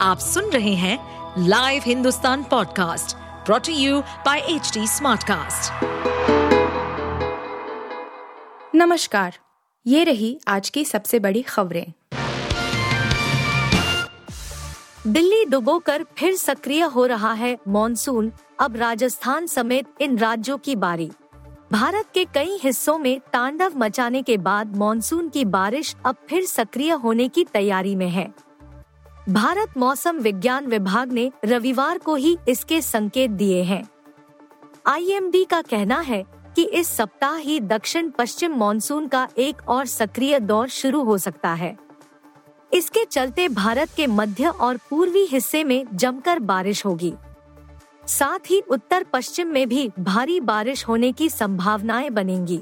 आप सुन रहे हैं live Hindustan podcast brought to you by H smartcast. नमस्कार, ये रही आज की सबसे बड़ी खबरें। दिल्ली डुबोकर फिर सक्रिय हो रहा है मॉनसून, अब राजस्थान समेत इन राज्यों की बारी। भारत के कई हिस्सों में तांडव मचाने के बाद मॉनसून की बारिश अब फिर सक्रिय होने की तैयारी में है। भारत मौसम विज्ञान विभाग ने रविवार को ही इसके संकेत दिए हैं। आईएमडी का कहना है कि इस सप्ताह ही दक्षिण पश्चिम मॉनसून का एक और सक्रिय दौर शुरू हो सकता है। इसके चलते भारत के मध्य और पूर्वी हिस्से में जमकर बारिश होगी। साथ ही उत्तर पश्चिम में भी भारी बारिश होने की संभावनाएँ बनेंगी।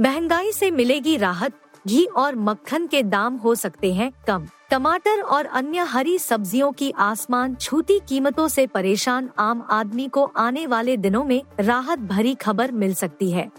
महँगाई से मिलेगी राहत, घी और मक्खन के दाम हो सकते हैं कम। टमाटर और अन्य हरी सब्जियों की आसमान छूती कीमतों से परेशान आम आदमी को आने वाले दिनों में राहत भरी खबर मिल सकती है।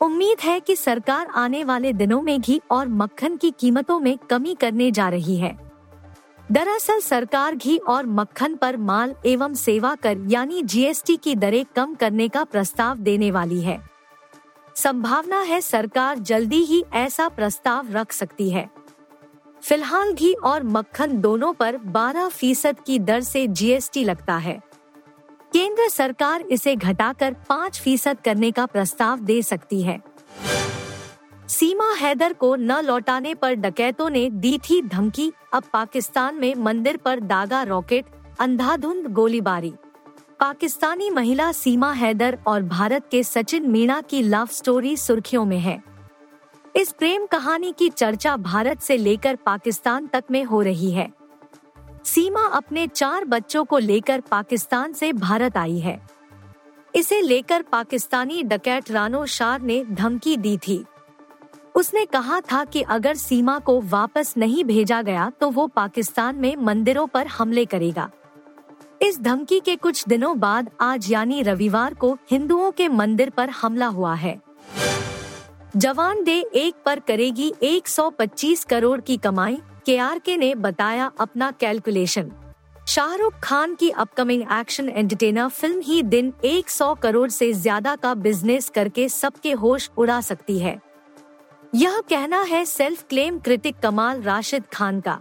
उम्मीद है कि सरकार आने वाले दिनों में घी और मक्खन की कीमतों में कमी करने जा रही है। दरअसल सरकार घी और मक्खन पर माल एवं सेवा कर यानी जीएसटी की दरें कम करने का प्रस्ताव देने वाली है। संभावना है सरकार जल्दी ही ऐसा प्रस्ताव रख सकती है। फ़िलहाल घी और मक्खन दोनों पर 12 फ़ीसद की दर से जीएसटी लगता है। केंद्र सरकार इसे घटाकर 5 फ़ीसद करने का प्रस्ताव दे सकती है। सीमा हैदर को न लौटाने पर डकैतों ने दी थी धमकी। अब पाकिस्तान में मंदिर पर दागा रॉकेट, अंधाधुंध गोलीबारी। पाकिस्तानी महिला सीमा हैदर और भारत के सचिन मीणा की लव स्टोरी सुर्खियों में है। इस प्रेम कहानी की चर्चा भारत से लेकर पाकिस्तान तक में हो रही है। सीमा अपने चार बच्चों को लेकर पाकिस्तान से भारत आई है। इसे लेकर पाकिस्तानी डकैत रानो शार ने धमकी दी थी। उसने कहा था कि अगर सीमा को वापस नहीं भेजा गया तो वो पाकिस्तान में मंदिरों पर हमले करेगा। इस धमकी के कुछ दिनों बाद आज यानी रविवार को हिंदुओं के मंदिर पर हमला हुआ है। जवान डे एक पर करेगी 125 करोड़ की कमाई के आर के ने बताया अपना कैलकुलेशन। शाहरुख खान की अपकमिंग एक्शन एंटरटेनर फ़िल्म ही दिन 100 करोड़ से ज़्यादा का बिज़नेस करके सबके होश उड़ा सकती है। यह कहना है सेल्फ क्लेम क्रिटिक कमाल राशिद खान का।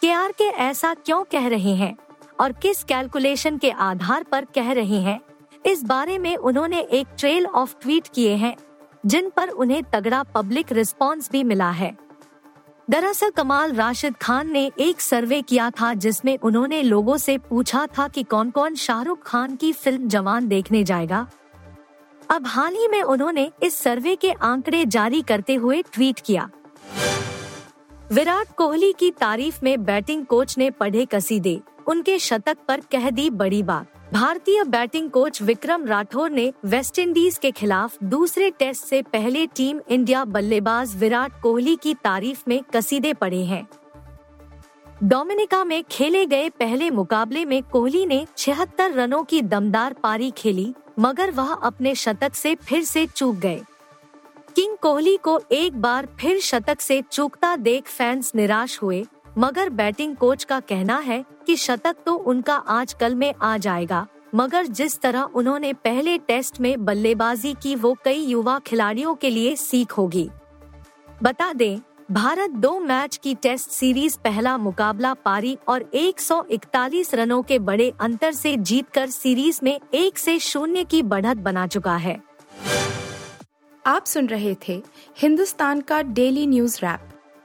के आर के ऐसा क्यों कह रहे हैं और किस कैलकुलेशन के आधार पर कह रहे हैं? इस बारे में उन्होंने एक ट्रेल ऑफ़ ट्वीट किए हैं। जिन पर उन्हें तगड़ा पब्लिक रिस्पांस भी मिला है। दरअसल कमाल राशिद खान ने एक सर्वे किया था जिसमें उन्होंने लोगों से पूछा था कि कौन कौन शाहरुख खान की फ़िल्म जवान देखने जाएगा। अब हाल ही में उन्होंने इस सर्वे के आंकड़े जारी करते हुए ट्वीट किया। विराट कोहली की तारीफ़ में बैटिंग कोच ने पढ़े कसीदे। उनके शतक पर कह दी बड़ी बात। भारतीय बैटिंग कोच विक्रम राठौर ने वेस्टइंडीज के खिलाफ दूसरे टेस्ट से पहले टीम इंडिया बल्लेबाज विराट कोहली की तारीफ़ में कसीदे पड़े हैं। डोमिनिका में खेले गए पहले मुकाबले में कोहली ने छिहत्तर रनों की दमदार पारी खेली, मगर वह अपने शतक से फिर से चूक गए। किंग कोहली को एक बार फिर शतक से चूकता देख फैंस निराश हुए मगर बैटिंग कोच का कहना है कि शतक तो उनका आज कल में आ जाएगा। मगर जिस तरह उन्होंने पहले टेस्ट में बल्लेबाजी की, वो कई युवा खिलाड़ियों के लिए सीख होगी। बता दें, भारत दो मैच की टेस्ट सीरीज़ पहला मुकाबला पारी और 141 रनों के बड़े अंतर से जीतकर सीरीज़ में एक से शून्य की बढ़त बना चुका है। आप सुन रहे थे हिंदुस्तान का डेली न्यूज़ रैप।